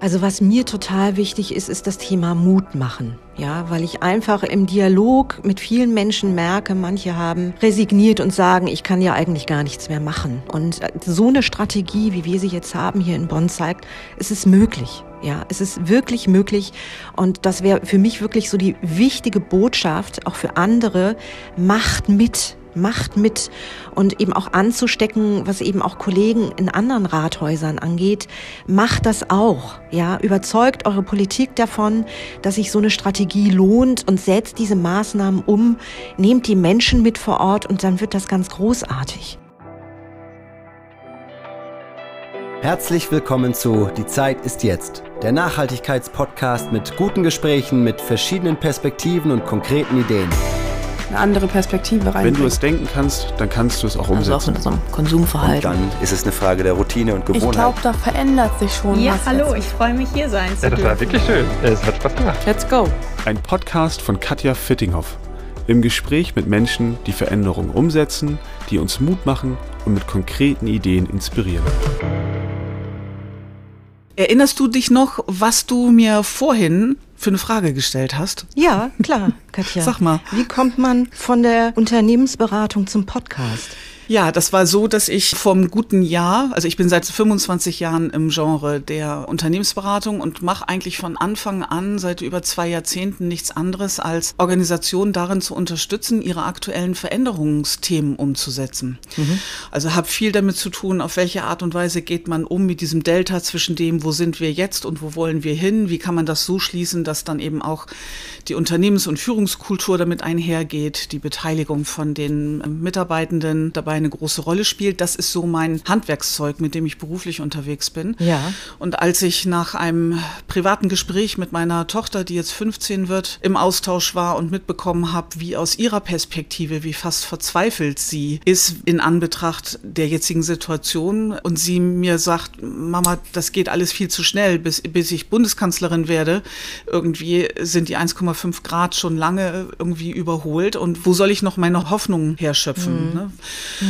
Also was mir total wichtig ist, ist das Thema Mut machen. Ja, weil ich einfach im Dialog mit vielen Menschen merke, manche haben resigniert und sagen, ich kann ja eigentlich gar nichts mehr machen. Und so eine Strategie, wie wir sie jetzt haben hier in Bonn zeigt, es ist möglich. Ja, es ist wirklich möglich. Und das wäre für mich wirklich so die wichtige Botschaft, auch für andere, macht mit macht mit und eben auch anzustecken, was eben auch Kollegen in anderen Rathäusern angeht, macht das auch. Ja, überzeugt eure Politik davon, dass sich so eine Strategie lohnt und setzt diese Maßnahmen um, nehmt die Menschen mit vor Ort und dann wird das ganz großartig. Herzlich willkommen zu Die Zeit ist jetzt, der Nachhaltigkeitspodcast mit guten Gesprächen, mit verschiedenen Perspektiven und konkreten Ideen eine andere Perspektive rein. Wenn du es denken kannst, dann kannst du es auch umsetzen. Also auch in einem Konsumverhalten. Und dann ist es eine Frage der Routine und Gewohnheit. Ich glaube, da verändert sich schon ja, was. Ja, hallo, ich freue mich hier sein zu Ja, das war wirklich schön. Es hat Spaß gemacht. Let's go. Ein Podcast von Katja Fittinghoff. Im Gespräch mit Menschen, die Veränderungen umsetzen, die uns Mut machen und mit konkreten Ideen inspirieren. Erinnerst du dich noch, was du mir vorhin für eine Frage gestellt hast? Ja, klar, Katja. Sag mal. Wie kommt man von der Unternehmensberatung zum Podcast? Ja, das war so, dass ich vom guten Jahr, also ich bin seit 25 Jahren im Genre der Unternehmensberatung und mache eigentlich von Anfang an seit über zwei Jahrzehnten nichts anderes als Organisationen darin zu unterstützen, ihre aktuellen Veränderungsthemen umzusetzen. Mhm. Also habe viel damit zu tun, auf welche Art und Weise geht man um mit diesem Delta zwischen dem, wo sind wir jetzt und wo wollen wir hin, wie kann man das so schließen, dass dann eben auch die Unternehmens- und Führungskultur damit einhergeht, die Beteiligung von den Mitarbeitenden dabei eine große Rolle spielt. Das ist so mein Handwerkszeug, mit dem ich beruflich unterwegs bin. Ja. Und als ich nach einem privaten Gespräch mit meiner Tochter, die jetzt 15 wird, im Austausch war und mitbekommen habe, wie aus ihrer Perspektive, wie fast verzweifelt sie ist in Anbetracht der jetzigen Situation und sie mir sagt, Mama, das geht alles viel zu schnell, bis, bis ich Bundeskanzlerin werde. Irgendwie sind die 1,5 Grad schon lange irgendwie überholt und wo soll ich noch meine Hoffnung herschöpfen? Mhm. Ne? Mhm.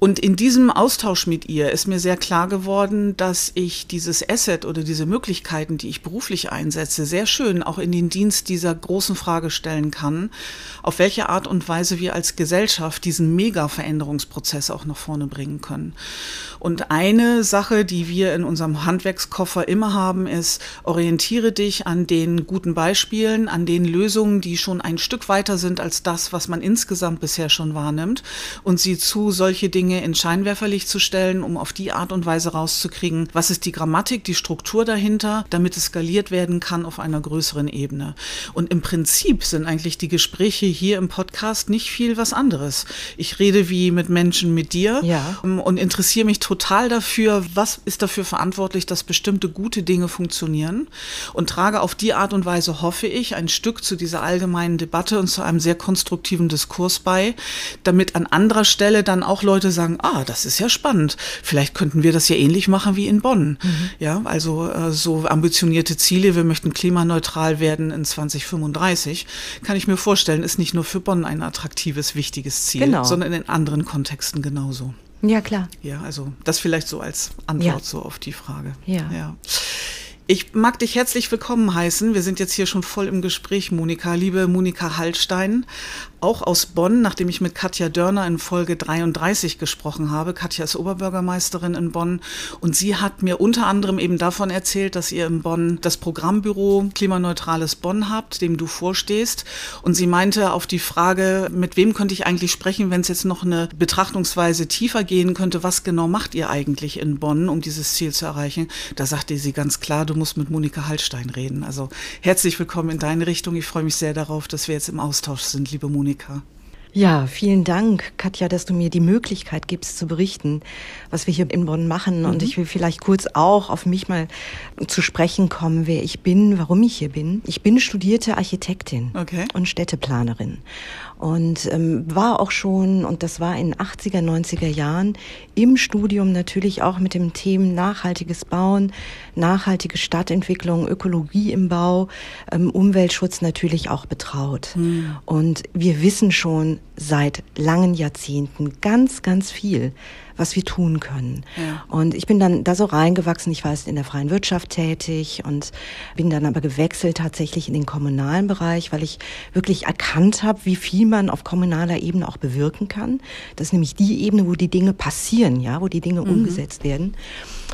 Und in diesem Austausch mit ihr ist mir sehr klar geworden, dass ich dieses Asset oder diese Möglichkeiten, die ich beruflich einsetze, sehr schön auch in den Dienst dieser großen Frage stellen kann, auf welche Art und Weise wir als Gesellschaft diesen Mega-Veränderungsprozess auch nach vorne bringen können. Und eine Sache, die wir in unserem Handwerkskoffer immer haben, ist, orientiere dich an den guten Beispielen, an den Lösungen, die schon ein Stück weiter sind als das, was man insgesamt bisher schon wahrnimmt und sieh zu, solche Dinge in Scheinwerferlicht zu stellen, um auf die Art und Weise rauszukriegen, was ist die Grammatik, die Struktur dahinter, damit es skaliert werden kann auf einer größeren Ebene. Und im Prinzip sind eigentlich die Gespräche hier im Podcast nicht viel was anderes. Ich rede wie mit Menschen mit dir ja. und interessiere mich total dafür, was ist dafür verantwortlich, dass bestimmte gute Dinge funktionieren und trage auf die Art und Weise, hoffe ich, ein Stück zu dieser allgemeinen Debatte und zu einem sehr konstruktiven Diskurs bei, damit an anderer Stelle dann auch Leute sagen, ah, das ist ja spannend. Vielleicht könnten wir das ja ähnlich machen wie in Bonn. Mhm. Ja, also äh, so ambitionierte Ziele, wir möchten klimaneutral werden in 2035, kann ich mir vorstellen, ist nicht nur für Bonn ein attraktives, wichtiges Ziel, genau. sondern in anderen Kontexten genauso. Ja, klar. Ja, also das vielleicht so als Antwort ja. so auf die Frage. Ja. ja. Ich mag dich herzlich willkommen heißen. Wir sind jetzt hier schon voll im Gespräch, Monika. Liebe Monika Hallstein, auch aus Bonn, nachdem ich mit Katja Dörner in Folge 33 gesprochen habe. Katja ist Oberbürgermeisterin in Bonn und sie hat mir unter anderem eben davon erzählt, dass ihr in Bonn das Programmbüro Klimaneutrales Bonn habt, dem du vorstehst. Und sie meinte auf die Frage, mit wem könnte ich eigentlich sprechen, wenn es jetzt noch eine Betrachtungsweise tiefer gehen könnte, was genau macht ihr eigentlich in Bonn, um dieses Ziel zu erreichen? Da sagte sie ganz klar, du musst mit Monika Hallstein reden. Also herzlich willkommen in deine Richtung. Ich freue mich sehr darauf, dass wir jetzt im Austausch sind, liebe Monika. Monika. Ja, vielen Dank, Katja, dass du mir die Möglichkeit gibst zu berichten, was wir hier in Bonn machen. Mhm. Und ich will vielleicht kurz auch auf mich mal zu sprechen kommen, wer ich bin, warum ich hier bin. Ich bin studierte Architektin okay. und Städteplanerin und ähm, war auch schon, und das war in 80er, 90er Jahren, im Studium natürlich auch mit dem Themen nachhaltiges Bauen, nachhaltige Stadtentwicklung, Ökologie im Bau, ähm, Umweltschutz natürlich auch betraut. Mhm. Und wir wissen schon seit langen Jahrzehnten ganz, ganz viel was wir tun können. Ja. Und ich bin dann da so reingewachsen. Ich war in der freien Wirtschaft tätig und bin dann aber gewechselt tatsächlich in den kommunalen Bereich, weil ich wirklich erkannt habe, wie viel man auf kommunaler Ebene auch bewirken kann. Das ist nämlich die Ebene, wo die Dinge passieren, ja, wo die Dinge mhm. umgesetzt werden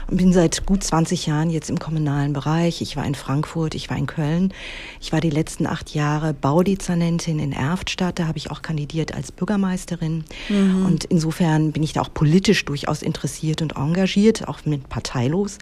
bin seit gut 20 Jahren jetzt im kommunalen Bereich. Ich war in Frankfurt, ich war in Köln. Ich war die letzten acht Jahre Baudezernentin in Erftstadt. Da habe ich auch kandidiert als Bürgermeisterin. Mhm. Und insofern bin ich da auch politisch durchaus interessiert und engagiert, auch mit parteilos.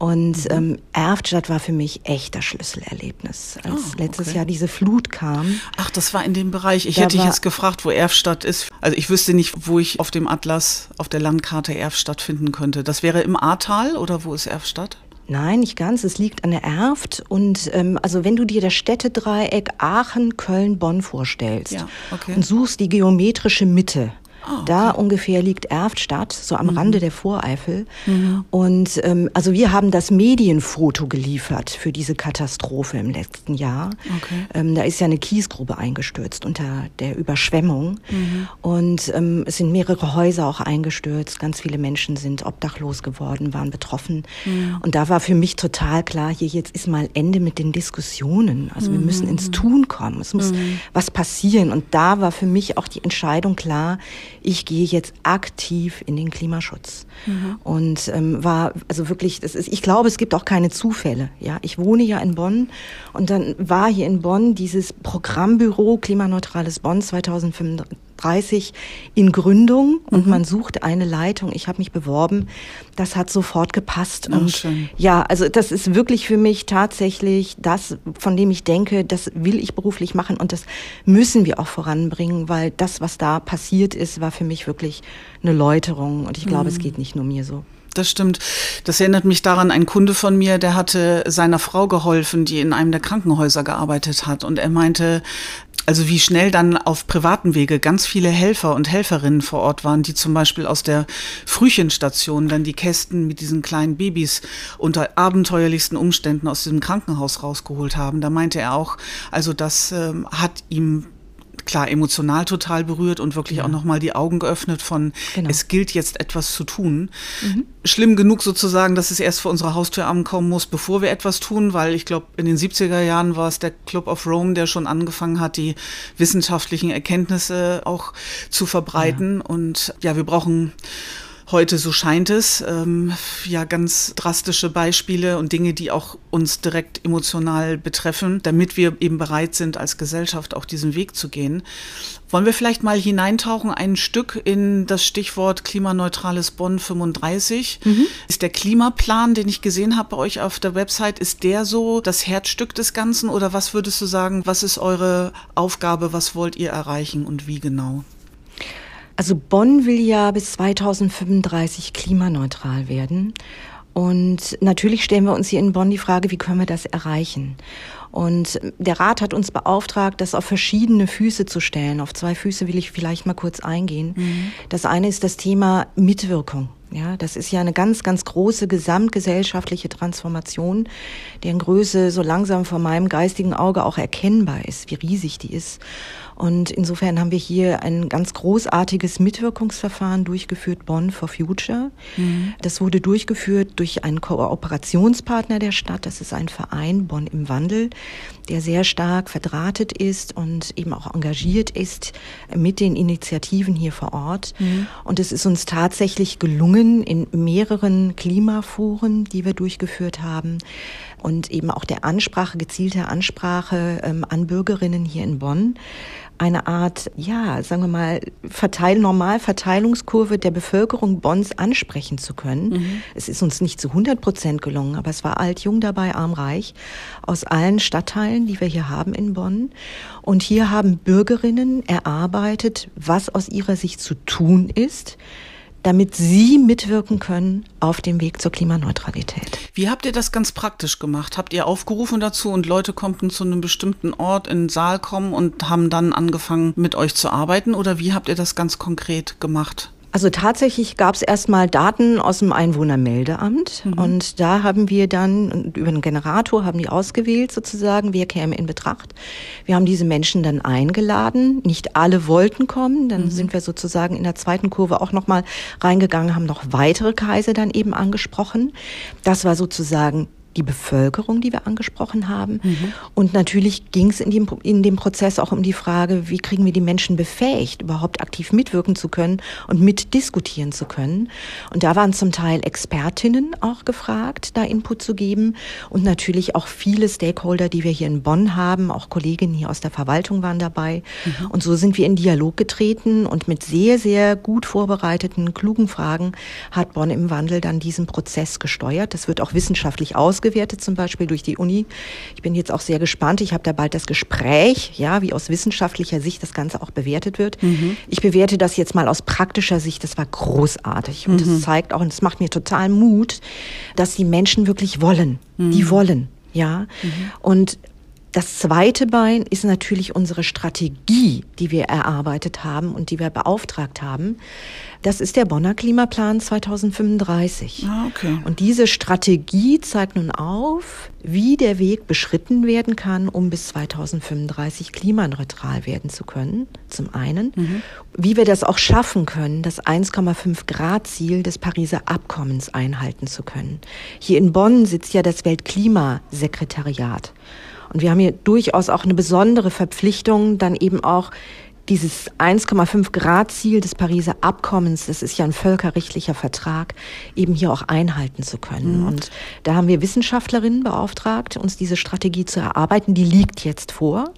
Und mhm. ähm, Erftstadt war für mich echt das Schlüsselerlebnis, als oh, okay. letztes Jahr diese Flut kam. Ach, das war in dem Bereich. Ich hätte dich jetzt gefragt, wo Erftstadt ist. Also ich wüsste nicht, wo ich auf dem Atlas, auf der Landkarte Erftstadt finden könnte. Das wäre im Ahrtal oder wo ist Erftstadt? Nein, nicht ganz. Es liegt an der Erft. Und ähm, also wenn du dir das Städtedreieck Aachen, Köln, Bonn vorstellst ja, okay. und suchst die geometrische Mitte, Oh, okay. Da ungefähr liegt Erftstadt, so am mhm. Rande der Voreifel. Mhm. Und ähm, also wir haben das Medienfoto geliefert für diese Katastrophe im letzten Jahr. Okay. Ähm, da ist ja eine Kiesgrube eingestürzt unter der Überschwemmung. Mhm. Und ähm, es sind mehrere Häuser auch eingestürzt. Ganz viele Menschen sind obdachlos geworden, waren betroffen. Mhm. Und da war für mich total klar, hier jetzt ist mal Ende mit den Diskussionen. Also wir müssen ins mhm. Tun kommen. Es muss mhm. was passieren. Und da war für mich auch die Entscheidung klar, ich gehe jetzt aktiv in den Klimaschutz. Mhm. Und ähm, war also wirklich, das ist, ich glaube, es gibt auch keine Zufälle. Ja, ich wohne ja in Bonn und dann war hier in Bonn dieses Programmbüro Klimaneutrales Bonn 2035 30 in Gründung und mhm. man sucht eine Leitung. Ich habe mich beworben. Das hat sofort gepasst. Oh, und schön. ja, also das ist wirklich für mich tatsächlich das, von dem ich denke, das will ich beruflich machen und das müssen wir auch voranbringen, weil das, was da passiert ist, war für mich wirklich eine Läuterung und ich glaube, mhm. es geht nicht nur mir so. Das stimmt. Das erinnert mich daran, ein Kunde von mir, der hatte seiner Frau geholfen, die in einem der Krankenhäuser gearbeitet hat. Und er meinte, also wie schnell dann auf privaten Wege ganz viele Helfer und Helferinnen vor Ort waren, die zum Beispiel aus der Frühchenstation dann die Kästen mit diesen kleinen Babys unter abenteuerlichsten Umständen aus diesem Krankenhaus rausgeholt haben. Da meinte er auch, also das ähm, hat ihm klar emotional total berührt und wirklich ja. auch nochmal die Augen geöffnet von, genau. es gilt jetzt etwas zu tun. Mhm. Schlimm genug sozusagen, dass es erst vor unserer Haustür ankommen muss, bevor wir etwas tun, weil ich glaube, in den 70er Jahren war es der Club of Rome, der schon angefangen hat, die wissenschaftlichen Erkenntnisse auch zu verbreiten. Ja. Und ja, wir brauchen heute, so scheint es, ähm, ja ganz drastische Beispiele und Dinge, die auch uns direkt emotional betreffen, damit wir eben bereit sind, als Gesellschaft auch diesen Weg zu gehen. Wollen wir vielleicht mal hineintauchen, ein Stück in das Stichwort klimaneutrales Bonn 35? Mhm. Ist der Klimaplan, den ich gesehen habe bei euch auf der Website, ist der so das Herzstück des Ganzen oder was würdest du sagen, was ist eure Aufgabe, was wollt ihr erreichen und wie genau? Also Bonn will ja bis 2035 klimaneutral werden. Und natürlich stellen wir uns hier in Bonn die Frage, wie können wir das erreichen? Und der Rat hat uns beauftragt, das auf verschiedene Füße zu stellen. Auf zwei Füße will ich vielleicht mal kurz eingehen. Mhm. Das eine ist das Thema Mitwirkung. Ja, das ist ja eine ganz, ganz große gesamtgesellschaftliche Transformation, deren Größe so langsam vor meinem geistigen Auge auch erkennbar ist, wie riesig die ist. Und insofern haben wir hier ein ganz großartiges Mitwirkungsverfahren durchgeführt, Bonn for Future. Mhm. Das wurde durchgeführt durch einen Kooperationspartner der Stadt. Das ist ein Verein Bonn im Wandel, der sehr stark verdrahtet ist und eben auch engagiert ist mit den Initiativen hier vor Ort. Mhm. Und es ist uns tatsächlich gelungen, in mehreren Klimaforen, die wir durchgeführt haben, und eben auch der Ansprache, gezielte Ansprache ähm, an Bürgerinnen hier in Bonn, eine Art, ja, sagen wir mal, Verteil Normalverteilungskurve der Bevölkerung Bonns ansprechen zu können. Mhm. Es ist uns nicht zu 100 Prozent gelungen, aber es war alt, jung dabei, arm, reich, aus allen Stadtteilen, die wir hier haben in Bonn. Und hier haben Bürgerinnen erarbeitet, was aus ihrer Sicht zu tun ist, damit Sie mitwirken können auf dem Weg zur Klimaneutralität. Wie habt ihr das ganz praktisch gemacht? Habt ihr aufgerufen dazu und Leute konnten zu einem bestimmten Ort in den Saal kommen und haben dann angefangen, mit euch zu arbeiten? Oder wie habt ihr das ganz konkret gemacht? Also tatsächlich gab es erstmal Daten aus dem Einwohnermeldeamt mhm. und da haben wir dann über einen Generator haben die ausgewählt sozusagen, wer käme in Betracht. Wir haben diese Menschen dann eingeladen. Nicht alle wollten kommen, dann mhm. sind wir sozusagen in der zweiten Kurve auch nochmal reingegangen, haben noch weitere Kreise dann eben angesprochen. Das war sozusagen die Bevölkerung, die wir angesprochen haben. Mhm. Und natürlich ging es in dem, in dem Prozess auch um die Frage, wie kriegen wir die Menschen befähigt, überhaupt aktiv mitwirken zu können und mitdiskutieren zu können. Und da waren zum Teil Expertinnen auch gefragt, da Input zu geben und natürlich auch viele Stakeholder, die wir hier in Bonn haben, auch Kolleginnen hier aus der Verwaltung waren dabei. Mhm. Und so sind wir in Dialog getreten und mit sehr, sehr gut vorbereiteten, klugen Fragen hat Bonn im Wandel dann diesen Prozess gesteuert. Das wird auch wissenschaftlich aus ausgewertet, zum Beispiel durch die Uni. Ich bin jetzt auch sehr gespannt. Ich habe da bald das Gespräch, ja, wie aus wissenschaftlicher Sicht das Ganze auch bewertet wird. Mhm. Ich bewerte das jetzt mal aus praktischer Sicht. Das war großartig. Und mhm. das zeigt auch, und es macht mir total Mut, dass die Menschen wirklich wollen. Mhm. Die wollen. Ja. Mhm. Und das zweite Bein ist natürlich unsere Strategie, die wir erarbeitet haben und die wir beauftragt haben. Das ist der Bonner Klimaplan 2035. Ah, okay. Und diese Strategie zeigt nun auf, wie der Weg beschritten werden kann, um bis 2035 klimaneutral werden zu können, zum einen. Mhm. Wie wir das auch schaffen können, das 1,5 Grad Ziel des Pariser Abkommens einhalten zu können. Hier in Bonn sitzt ja das Weltklimasekretariat. Und wir haben hier durchaus auch eine besondere Verpflichtung, dann eben auch dieses 1,5 Grad Ziel des Pariser Abkommens, das ist ja ein völkerrechtlicher Vertrag, eben hier auch einhalten zu können. Mhm. Und da haben wir Wissenschaftlerinnen beauftragt, uns diese Strategie zu erarbeiten. Die liegt jetzt vor.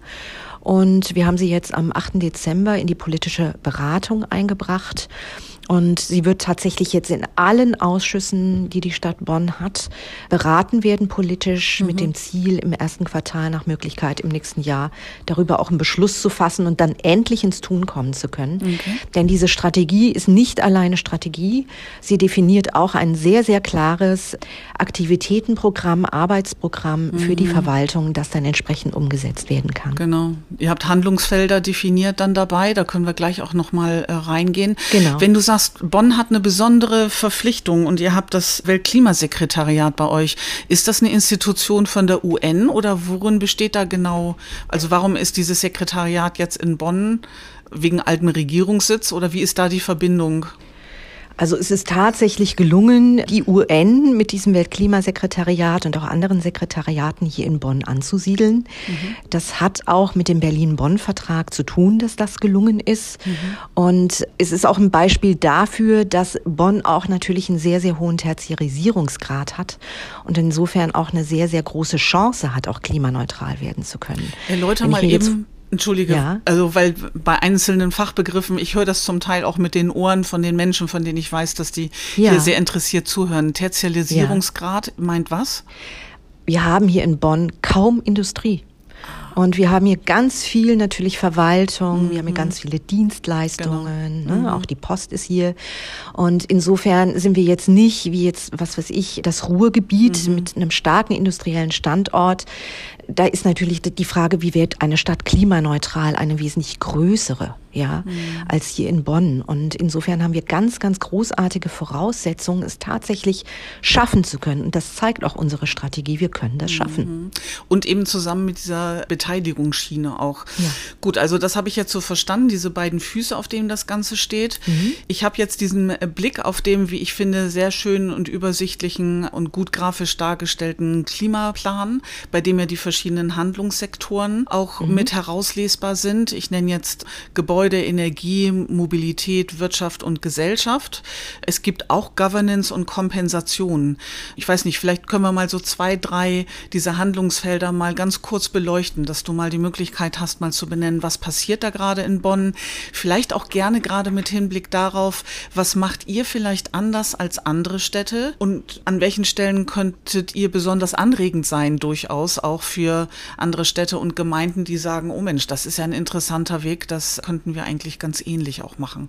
Und wir haben sie jetzt am 8. Dezember in die politische Beratung eingebracht. Und sie wird tatsächlich jetzt in allen Ausschüssen, die die Stadt Bonn hat, beraten werden politisch mhm. mit dem Ziel, im ersten Quartal nach Möglichkeit im nächsten Jahr darüber auch einen Beschluss zu fassen und dann endlich ins Tun kommen zu können. Okay. Denn diese Strategie ist nicht alleine Strategie. Sie definiert auch ein sehr, sehr klares Aktivitätenprogramm, Arbeitsprogramm mhm. für die mhm. Verwaltung, das dann entsprechend umgesetzt werden kann. Genau. Ihr habt Handlungsfelder definiert dann dabei. Da können wir gleich auch noch mal äh, reingehen. Genau. Wenn du sagst, sagst, Bonn hat eine besondere Verpflichtung und ihr habt das Weltklimasekretariat bei euch. Ist das eine Institution von der UN oder worin besteht da genau? Also warum ist dieses Sekretariat jetzt in Bonn? Wegen altem Regierungssitz oder wie ist da die Verbindung? Also es ist tatsächlich gelungen, die UN mit diesem Weltklimasekretariat und auch anderen Sekretariaten hier in Bonn anzusiedeln. Mhm. Das hat auch mit dem Berlin-Bonn-Vertrag zu tun, dass das gelungen ist. Mhm. Und es ist auch ein Beispiel dafür, dass Bonn auch natürlich einen sehr, sehr hohen Tertiarisierungsgrad hat und insofern auch eine sehr, sehr große Chance hat, auch klimaneutral werden zu können. Erläuter mal eben Entschuldige, ja. also weil bei einzelnen Fachbegriffen, ich höre das zum Teil auch mit den Ohren von den Menschen, von denen ich weiß, dass die ja. hier sehr interessiert zuhören. Tertialisierungsgrad ja. meint was? Wir haben hier in Bonn kaum Industrie. Und wir haben hier ganz viel natürlich Verwaltung, mhm. wir haben hier mhm. ganz viele Dienstleistungen, genau. ne? mhm. auch die Post ist hier. Und insofern sind wir jetzt nicht, wie jetzt, was weiß ich, das Ruhrgebiet mhm. mit einem starken industriellen Standort, da ist natürlich die Frage, wie wird eine Stadt klimaneutral, eine wesentlich größere ja, mhm. als hier in Bonn. Und insofern haben wir ganz, ganz großartige Voraussetzungen, es tatsächlich schaffen zu können. Und das zeigt auch unsere Strategie. Wir können das schaffen. Mhm. Und eben zusammen mit dieser Beteiligungsschiene auch. Ja. Gut, also das habe ich jetzt so verstanden, diese beiden Füße, auf denen das Ganze steht. Mhm. Ich habe jetzt diesen äh, Blick auf dem, wie ich finde, sehr schönen und übersichtlichen und gut grafisch dargestellten Klimaplan, bei dem ja die verschiedenen Handlungssektoren auch mhm. mit herauslesbar sind. Ich nenne jetzt Gebäude, Energie, Mobilität, Wirtschaft und Gesellschaft. Es gibt auch Governance und Kompensation. Ich weiß nicht, vielleicht können wir mal so zwei, drei dieser Handlungsfelder mal ganz kurz beleuchten, dass du mal die Möglichkeit hast, mal zu benennen, was passiert da gerade in Bonn. Vielleicht auch gerne gerade mit Hinblick darauf, was macht ihr vielleicht anders als andere Städte und an welchen Stellen könntet ihr besonders anregend sein, durchaus auch für andere Städte und Gemeinden, die sagen, oh Mensch, das ist ja ein interessanter Weg, das könnten wir eigentlich ganz ähnlich auch machen.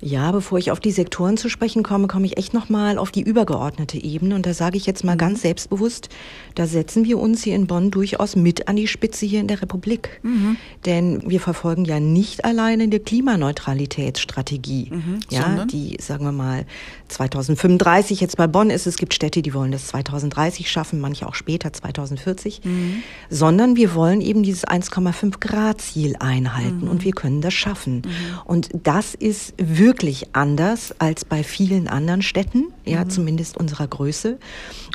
Ja, bevor ich auf die Sektoren zu sprechen komme, komme ich echt nochmal auf die übergeordnete Ebene. Und da sage ich jetzt mal ganz selbstbewusst, da setzen wir uns hier in Bonn durchaus mit an die Spitze hier in der Republik. Mhm. Denn wir verfolgen ja nicht alleine eine Klimaneutralitätsstrategie, mhm, ja, sondern? die, sagen wir mal, 2035 jetzt bei Bonn ist. Es gibt Städte, die wollen das 2030 schaffen, manche auch später, 2040. Mhm. Sondern wir wollen eben dieses 1,5 Grad Ziel einhalten mhm. und wir können das schaffen. Mhm. Und das ist wirklich wirklich anders als bei vielen anderen Städten, ja, mhm. zumindest unserer Größe,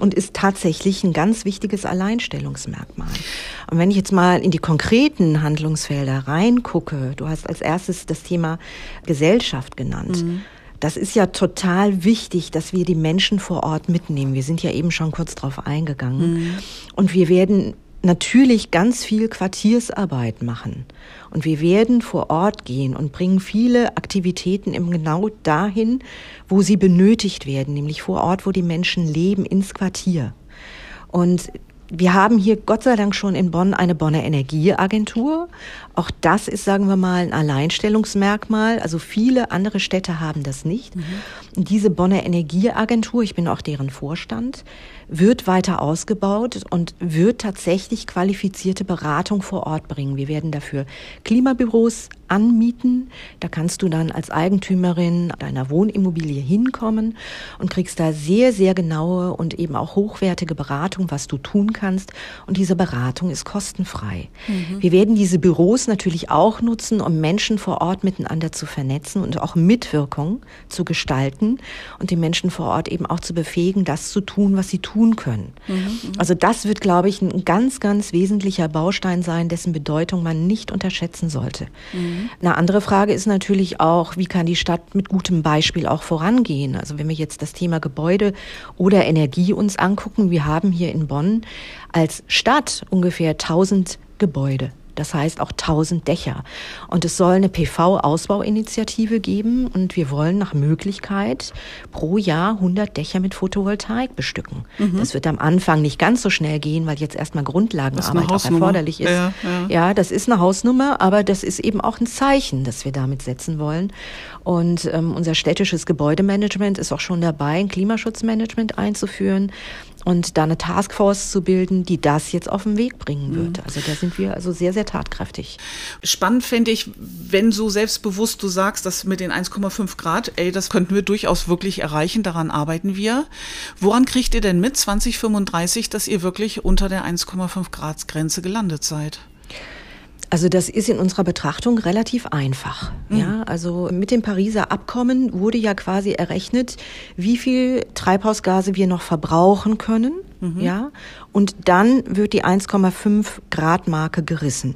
und ist tatsächlich ein ganz wichtiges Alleinstellungsmerkmal. Und wenn ich jetzt mal in die konkreten Handlungsfelder reingucke, du hast als erstes das Thema Gesellschaft genannt. Mhm. Das ist ja total wichtig, dass wir die Menschen vor Ort mitnehmen. Wir sind ja eben schon kurz drauf eingegangen. Mhm. Und wir werden natürlich ganz viel Quartiersarbeit machen. Und wir werden vor Ort gehen und bringen viele Aktivitäten eben genau dahin, wo sie benötigt werden, nämlich vor Ort, wo die Menschen leben, ins Quartier. Und wir haben hier Gott sei Dank schon in Bonn eine Bonner Energieagentur. Auch das ist, sagen wir mal, ein Alleinstellungsmerkmal. Also viele andere Städte haben das nicht. Mhm. Und diese Bonner Energieagentur, ich bin auch deren Vorstand, wird weiter ausgebaut und wird tatsächlich qualifizierte Beratung vor Ort bringen. Wir werden dafür Klimabüros anmieten. Da kannst du dann als Eigentümerin deiner Wohnimmobilie hinkommen und kriegst da sehr, sehr genaue und eben auch hochwertige Beratung, was du tun kannst. Und diese Beratung ist kostenfrei. Mhm. Wir werden diese Büros natürlich auch nutzen, um Menschen vor Ort miteinander zu vernetzen und auch Mitwirkung zu gestalten und die Menschen vor Ort eben auch zu befähigen, das zu tun, was sie tun können. Mhm. mhm. Also das wird, glaube ich, ein ganz, ganz wesentlicher Baustein sein, dessen Bedeutung man nicht unterschätzen sollte. Mhm. Eine andere Frage ist natürlich auch, wie kann die Stadt mit gutem Beispiel auch vorangehen? Also wenn wir jetzt das Thema Gebäude oder Energie uns angucken, wir haben hier in Bonn als Stadt ungefähr 1000 Gebäude. Das heißt auch 1000 Dächer. Und es soll eine PV-Ausbauinitiative geben und wir wollen nach Möglichkeit pro Jahr 100 Dächer mit Photovoltaik bestücken. Mhm. Das wird am Anfang nicht ganz so schnell gehen, weil jetzt erstmal Grundlagenarbeit auch erforderlich ist. Ja, ja. ja, das ist eine Hausnummer, aber das ist eben auch ein Zeichen, das wir damit setzen wollen. Und ähm, unser städtisches Gebäudemanagement ist auch schon dabei, ein Klimaschutzmanagement einzuführen und da eine Taskforce zu bilden, die das jetzt auf den Weg bringen wird. Mhm. Also da sind wir also sehr, sehr tatkräftig. Spannend fände ich, wenn so selbstbewusst du sagst, dass mit den 1,5 Grad, ey, das könnten wir durchaus wirklich erreichen, daran arbeiten wir. Woran kriegt ihr denn mit 2035, dass ihr wirklich unter der 1,5 Grad Grenze gelandet seid? Also das ist in unserer Betrachtung relativ einfach. Mhm. Ja, also mit dem Pariser Abkommen wurde ja quasi errechnet, wie viel Treibhausgase wir noch verbrauchen können. Mhm. Ja, und dann wird die 1,5 Grad Marke gerissen.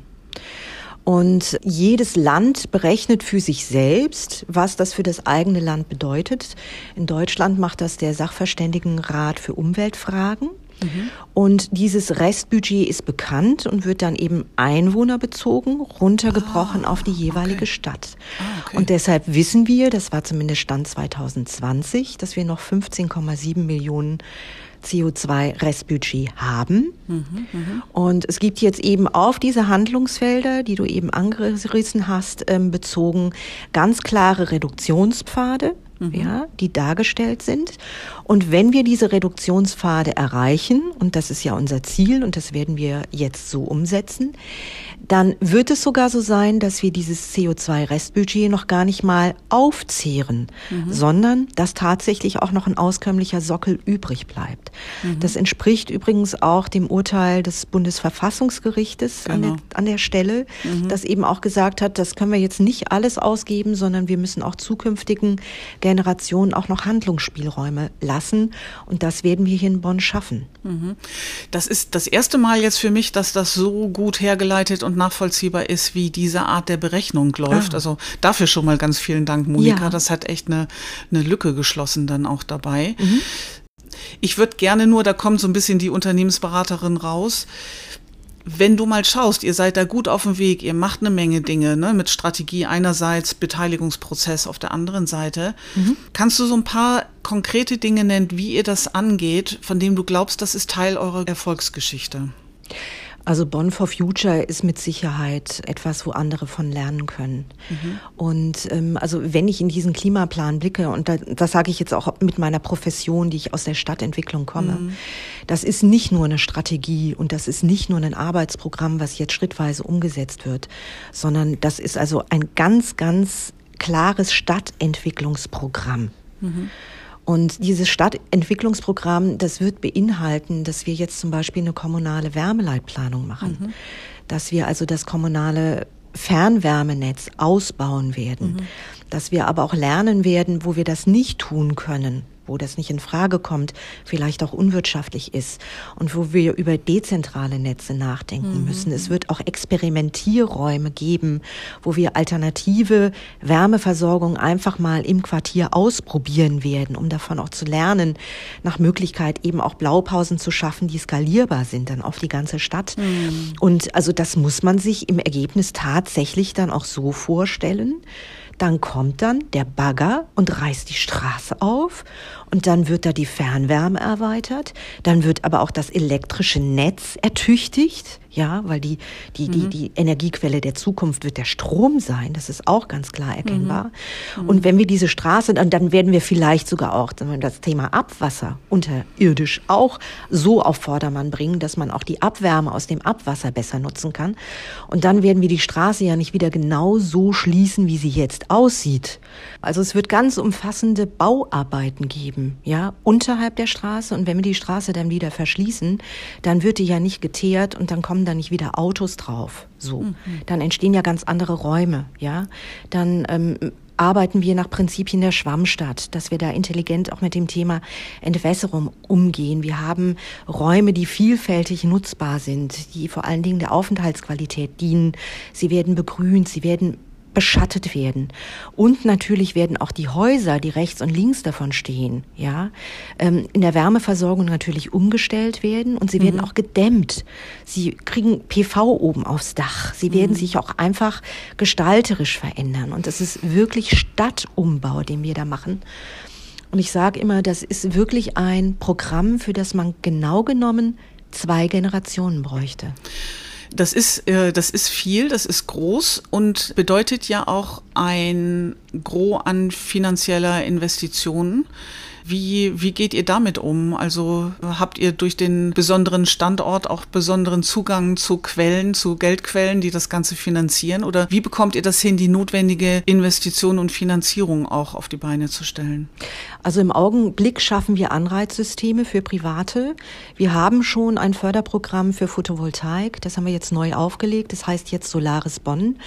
Und jedes Land berechnet für sich selbst, was das für das eigene Land bedeutet. In Deutschland macht das der Sachverständigenrat für Umweltfragen. Mhm. Und dieses Restbudget ist bekannt und wird dann eben einwohnerbezogen runtergebrochen ah, auf die jeweilige okay. Stadt. Ah, okay. Und deshalb wissen wir, das war zumindest Stand 2020, dass wir noch 15,7 Millionen CO2-Restbudget haben. Mhm, mh. Und es gibt jetzt eben auf diese Handlungsfelder, die du eben angerissen hast, ähm, bezogen ganz klare Reduktionspfade mhm. ja, die dargestellt sind. Und wenn wir diese Reduktionspfade erreichen, und das ist ja unser Ziel und das werden wir jetzt so umsetzen, dann wird es sogar so sein, dass wir dieses CO2-Restbudget noch gar nicht mal aufzehren, mhm. sondern dass tatsächlich auch noch ein auskömmlicher Sockel übrig bleibt. Mhm. Das entspricht übrigens auch dem Urteil des Bundesverfassungsgerichtes genau. an, der, genau. an der Stelle, mhm. das eben auch gesagt hat, das können wir jetzt nicht alles ausgeben, sondern wir müssen auch zukünftigen Generationen auch noch Handlungsspielräume lassen. Und das werden wir hier in Bonn schaffen. Mhm. Das ist das erste Mal jetzt für mich, dass das so gut hergeleitet und nachvollziehbar ist, wie diese Art der Berechnung läuft. Ah. Also dafür schon mal ganz vielen Dank, Monika. Ja. Das hat echt eine, eine Lücke geschlossen dann auch dabei. Mhm. Ich würde gerne nur, da kommt so ein bisschen die Unternehmensberaterin raus wenn du mal schaust, ihr seid da gut auf dem Weg, ihr macht eine Menge Dinge ne, mit Strategie einerseits, Beteiligungsprozess auf der anderen Seite. Mhm. Kannst du so ein paar konkrete Dinge nennen, wie ihr das angeht, von dem du glaubst, das ist Teil eurer Erfolgsgeschichte? Also Bonn for Future ist mit Sicherheit etwas, wo andere von lernen können. Mhm. Und ähm, also wenn ich in diesen Klimaplan blicke, und da, das sage ich jetzt auch mit meiner Profession, die ich aus der Stadtentwicklung komme, mhm. das ist nicht nur eine Strategie und das ist nicht nur ein Arbeitsprogramm, was jetzt schrittweise umgesetzt wird, sondern das ist also ein ganz, ganz klares Stadtentwicklungsprogramm. Mhm. Und dieses Stadtentwicklungsprogramm, das wird beinhalten, dass wir jetzt zum Beispiel eine kommunale Wärmeleitplanung machen, mhm. dass wir also das kommunale Fernwärmenetz ausbauen werden, mhm. dass wir aber auch lernen werden, wo wir das nicht tun können, wo das nicht in Frage kommt, vielleicht auch unwirtschaftlich ist und wo wir über dezentrale Netze nachdenken mhm. müssen. Es wird auch Experimentierräume geben, wo wir alternative Wärmeversorgung einfach mal im Quartier ausprobieren werden, um davon auch zu lernen, nach Möglichkeit eben auch Blaupausen zu schaffen, die skalierbar sind dann auf die ganze Stadt. Mhm. Und also das muss man sich im Ergebnis tatsächlich dann auch so vorstellen, dann kommt dann der Bagger und reißt die Straße auf und dann wird da die Fernwärme erweitert, dann wird aber auch das elektrische Netz ertüchtigt, ja, weil die, die, mhm. die, die Energiequelle der Zukunft wird der Strom sein, das ist auch ganz klar erkennbar. Mhm. Mhm. Und wenn wir diese Straße, dann, dann werden wir vielleicht sogar auch das Thema Abwasser unterirdisch auch so auf Vordermann bringen, dass man auch die Abwärme aus dem Abwasser besser nutzen kann. Und dann werden wir die Straße ja nicht wieder genau so schließen, wie sie jetzt aussieht. Also es wird ganz umfassende Bauarbeiten geben, ja, unterhalb der Straße. Und wenn wir die Straße dann wieder verschließen, dann wird die ja nicht geteert und dann kommen da nicht wieder Autos drauf. So, mhm. dann entstehen ja ganz andere Räume, ja. Dann ähm, arbeiten wir nach Prinzipien der Schwammstadt, dass wir da intelligent auch mit dem Thema Entwässerung umgehen. Wir haben Räume, die vielfältig nutzbar sind, die vor allen Dingen der Aufenthaltsqualität dienen. Sie werden begrünt, sie werden beschattet werden. Und natürlich werden auch die Häuser, die rechts und links davon stehen, ja, ähm, in der Wärmeversorgung natürlich umgestellt werden und sie werden mhm. auch gedämmt. Sie kriegen PV oben aufs Dach. Sie werden mhm. sich auch einfach gestalterisch verändern. Und das ist wirklich Stadtumbau, den wir da machen. Und ich sage immer, das ist wirklich ein Programm, für das man genau genommen zwei Generationen bräuchte. Das ist, äh, das ist viel, das ist groß und bedeutet ja auch ein Gros an finanzieller Investitionen. Wie, wie geht ihr damit um? Also habt ihr durch den besonderen Standort auch besonderen Zugang zu Quellen, zu Geldquellen, die das Ganze finanzieren? Oder wie bekommt ihr das hin, die notwendige Investition und Finanzierung auch auf die Beine zu stellen? Also im Augenblick schaffen wir Anreizsysteme für Private. Wir haben schon ein Förderprogramm für Photovoltaik. Das haben wir jetzt neu aufgelegt. Das heißt jetzt Solaris Bonn.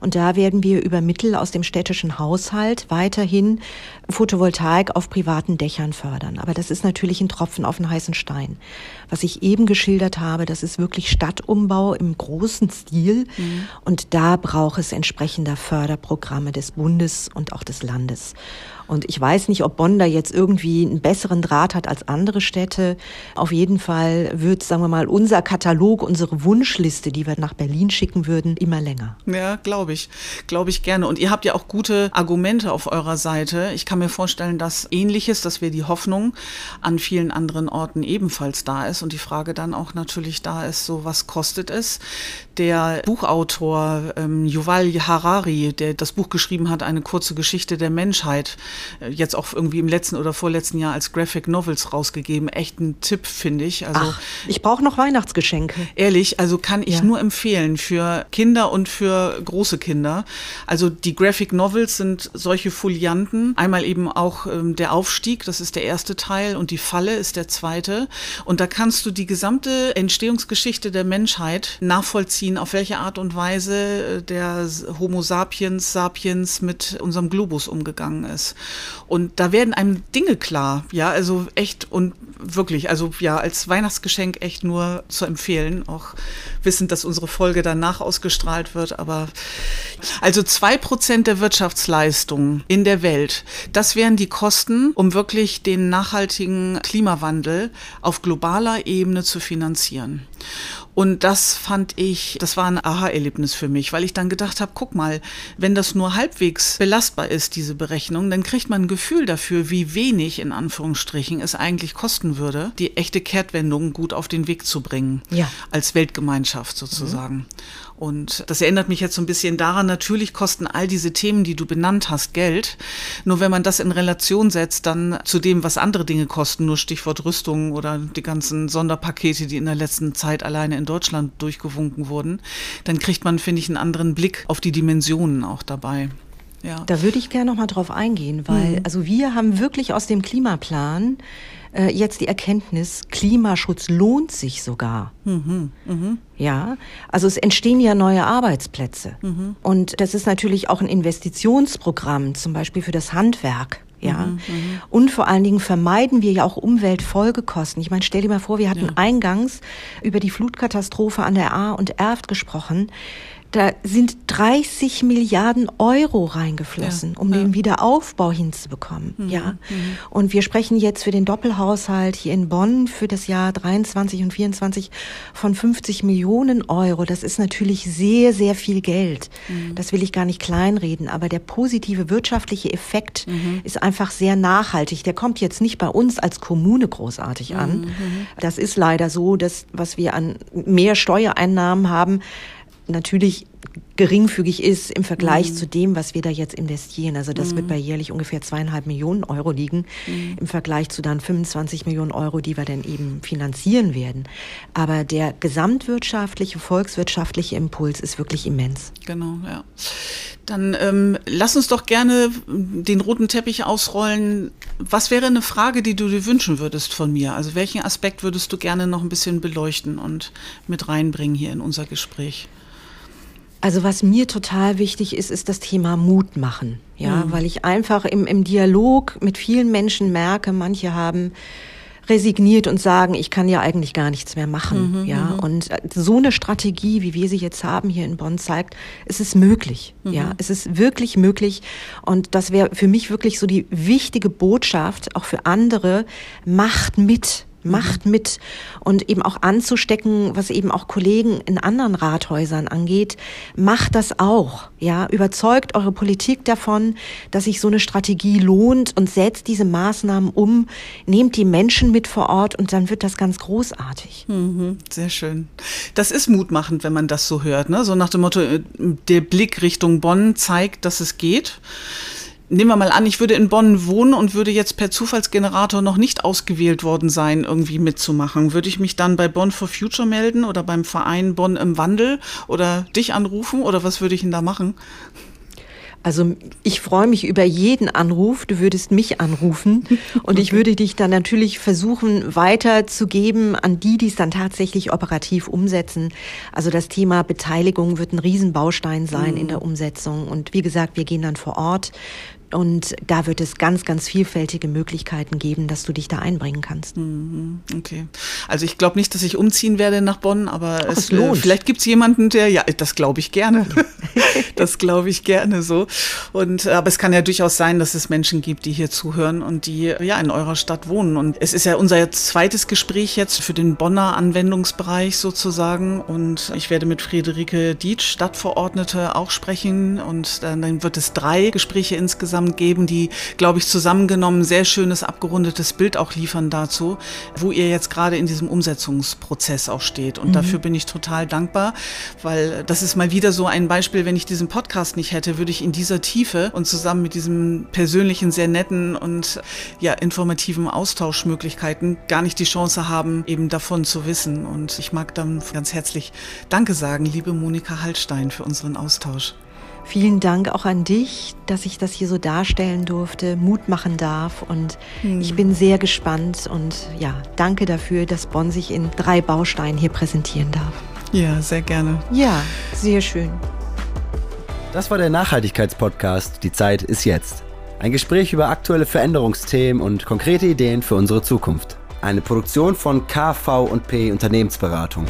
Und da werden wir über Mittel aus dem städtischen Haushalt weiterhin Photovoltaik auf privaten Dächern fördern. Aber das ist natürlich ein Tropfen auf den heißen Stein. Was ich eben geschildert habe, das ist wirklich Stadtumbau im großen Stil. Mhm. Und da braucht es entsprechender Förderprogramme des Bundes und auch des Landes. Und ich weiß nicht, ob Bonn da jetzt irgendwie einen besseren Draht hat als andere Städte. Auf jeden Fall wird, sagen wir mal, unser Katalog, unsere Wunschliste, die wir nach Berlin schicken würden, immer länger. Ja, glaube ich. Glaube ich gerne. Und ihr habt ja auch gute Argumente auf eurer Seite. Ich kann mir vorstellen, dass ähnliches, dass wir die Hoffnung an vielen anderen Orten ebenfalls da ist. Und die Frage dann auch natürlich da ist, so was kostet es? Der Buchautor ähm, Yuval Harari, der das Buch geschrieben hat, eine kurze Geschichte der Menschheit, äh, jetzt auch irgendwie im letzten oder vorletzten Jahr als Graphic Novels rausgegeben. Echt ein Tipp, finde ich. Also, Ach, ich brauche noch Weihnachtsgeschenke. Ehrlich, also kann ich ja. nur empfehlen für Kinder und für große Kinder. Also die Graphic Novels sind solche Folianten. Einmal eben auch ähm, der Aufstieg, das ist der erste Teil, und die Falle ist der zweite. Und da kannst du die gesamte Entstehungsgeschichte der Menschheit nachvollziehen, auf welche Art und Weise äh, der Homo sapiens sapiens mit unserem Globus umgegangen ist. Und da werden einem Dinge klar, ja, also echt und wirklich, also ja, als Weihnachtsgeschenk echt nur zu empfehlen, auch wissend, dass unsere Folge danach ausgestrahlt wird, aber also zwei Prozent der Wirtschaftsleistung in der Welt, das wären die Kosten, um wirklich den nachhaltigen Klimawandel auf globaler Ebene zu finanzieren. Und das fand ich, das war ein Aha-Erlebnis für mich, weil ich dann gedacht habe, guck mal, wenn das nur halbwegs belastbar ist, diese Berechnung, dann kriegt man ein Gefühl dafür, wie wenig in Anführungsstrichen es eigentlich kosten würde, die echte Kehrtwendung gut auf den Weg zu bringen. Ja. Als Weltgemeinschaft sozusagen. Mhm. Und das erinnert mich jetzt so ein bisschen daran, natürlich kosten all diese Themen, die du benannt hast, Geld. Nur wenn man das in Relation setzt, dann zu dem, was andere Dinge kosten, nur Stichwort Rüstung oder die ganzen Sonderpakete, die in der letzten Zeit alleine in Deutschland durchgewunken wurden, dann kriegt man, finde ich, einen anderen Blick auf die Dimensionen auch dabei. Ja. Da würde ich gerne noch mal drauf eingehen, weil mhm. also wir haben wirklich aus dem Klimaplan äh, jetzt die Erkenntnis, Klimaschutz lohnt sich sogar. Mhm, mh. Ja, also es entstehen ja neue Arbeitsplätze. Mhm. Und das ist natürlich auch ein Investitionsprogramm, zum Beispiel für das Handwerk. Ja. Mhm, mhm, und vor allen Dingen vermeiden wir ja auch Umweltfolgekosten. Ich meine, stell dir mal vor, wir hatten ja. eingangs über die Flutkatastrophe an der A und Erft gesprochen. Da sind 30 Milliarden Euro reingeflossen, ja, um ja. den Wiederaufbau hinzubekommen. Mhm, ja. Mhm. Und wir sprechen jetzt für den Doppelhaushalt hier in Bonn für das Jahr 23 und 24 von 50 Millionen Euro. Das ist natürlich sehr, sehr viel Geld. Mhm. Das will ich gar nicht kleinreden. Aber der positive wirtschaftliche Effekt mhm. ist einfach sehr nachhaltig. Der kommt jetzt nicht bei uns als Kommune großartig an. Mhm, mhm. Das ist leider so, dass was wir an mehr Steuereinnahmen haben, natürlich geringfügig ist im Vergleich mhm. zu dem, was wir da jetzt investieren. Also das mhm. wird bei jährlich ungefähr zweieinhalb Millionen Euro liegen mhm. im Vergleich zu dann 25 Millionen Euro, die wir dann eben finanzieren werden. Aber der gesamtwirtschaftliche, volkswirtschaftliche Impuls ist wirklich immens. Genau, ja. Dann ähm, lass uns doch gerne den roten Teppich ausrollen. Was wäre eine Frage, die du dir wünschen würdest von mir? Also welchen Aspekt würdest du gerne noch ein bisschen beleuchten und mit reinbringen hier in unser Gespräch? Also was mir total wichtig ist, ist das Thema Mut machen. Ja, mhm. weil ich einfach im, im Dialog mit vielen Menschen merke, manche haben resigniert und sagen, ich kann ja eigentlich gar nichts mehr machen. Mhm, ja, mhm. und äh, so eine Strategie, wie wir sie jetzt haben hier in Bonn, zeigt, es ist möglich. Mhm. Ja, es ist wirklich möglich. Und das wäre für mich wirklich so die wichtige Botschaft, auch für andere, macht mit. Macht mit und eben auch anzustecken, was eben auch Kollegen in anderen Rathäusern angeht. Macht das auch. Ja, überzeugt eure Politik davon, dass sich so eine Strategie lohnt und setzt diese Maßnahmen um. Nehmt die Menschen mit vor Ort und dann wird das ganz großartig. Mhm, sehr schön. Das ist mutmachend, wenn man das so hört. Ne? So nach dem Motto, äh, der Blick Richtung Bonn zeigt, dass es geht nehmen wir mal an, ich würde in Bonn wohnen und würde jetzt per Zufallsgenerator noch nicht ausgewählt worden sein, irgendwie mitzumachen. Würde ich mich dann bei Bonn for Future melden oder beim Verein Bonn im Wandel oder dich anrufen oder was würde ich denn da machen? Also ich freue mich über jeden Anruf. Du würdest mich anrufen und ich würde dich dann natürlich versuchen weiterzugeben an die, die es dann tatsächlich operativ umsetzen. Also das Thema Beteiligung wird ein Riesenbaustein sein in der Umsetzung. Und wie gesagt, wir gehen dann vor Ort, und da wird es ganz, ganz vielfältige Möglichkeiten geben, dass du dich da einbringen kannst. Mhm, okay. Also ich glaube nicht, dass ich umziehen werde nach Bonn, aber Ach, es, es lohnt. Äh, vielleicht gibt es jemanden, der, ja, das glaube ich gerne. das glaube ich gerne so. Und aber es kann ja durchaus sein, dass es Menschen gibt, die hier zuhören und die ja in eurer Stadt wohnen. Und es ist ja unser zweites Gespräch jetzt für den Bonner Anwendungsbereich sozusagen. Und ich werde mit Friederike Dietsch, Stadtverordnete, auch sprechen. Und dann, dann wird es drei Gespräche insgesamt insgesamt geben, die, glaube ich, zusammengenommen ein sehr schönes, abgerundetes Bild auch liefern dazu, wo ihr jetzt gerade in diesem Umsetzungsprozess auch steht. Und mhm. dafür bin ich total dankbar, weil das ist mal wieder so ein Beispiel, wenn ich diesen Podcast nicht hätte, würde ich in dieser Tiefe und zusammen mit diesem persönlichen, sehr netten und ja, informativen Austauschmöglichkeiten gar nicht die Chance haben, eben davon zu wissen. Und ich mag dann ganz herzlich Danke sagen, liebe Monika Hallstein, für unseren Austausch. Vielen Dank auch an dich, dass ich das hier so darstellen durfte, Mut machen darf. Und hm. ich bin sehr gespannt und ja, danke dafür, dass Bonn sich in drei Bausteinen hier präsentieren darf. Ja, sehr gerne. Ja, sehr schön. Das war der Nachhaltigkeitspodcast. Die Zeit ist jetzt. Ein Gespräch über aktuelle Veränderungsthemen und konkrete Ideen für unsere Zukunft. Eine Produktion von KV und P Unternehmensberatung.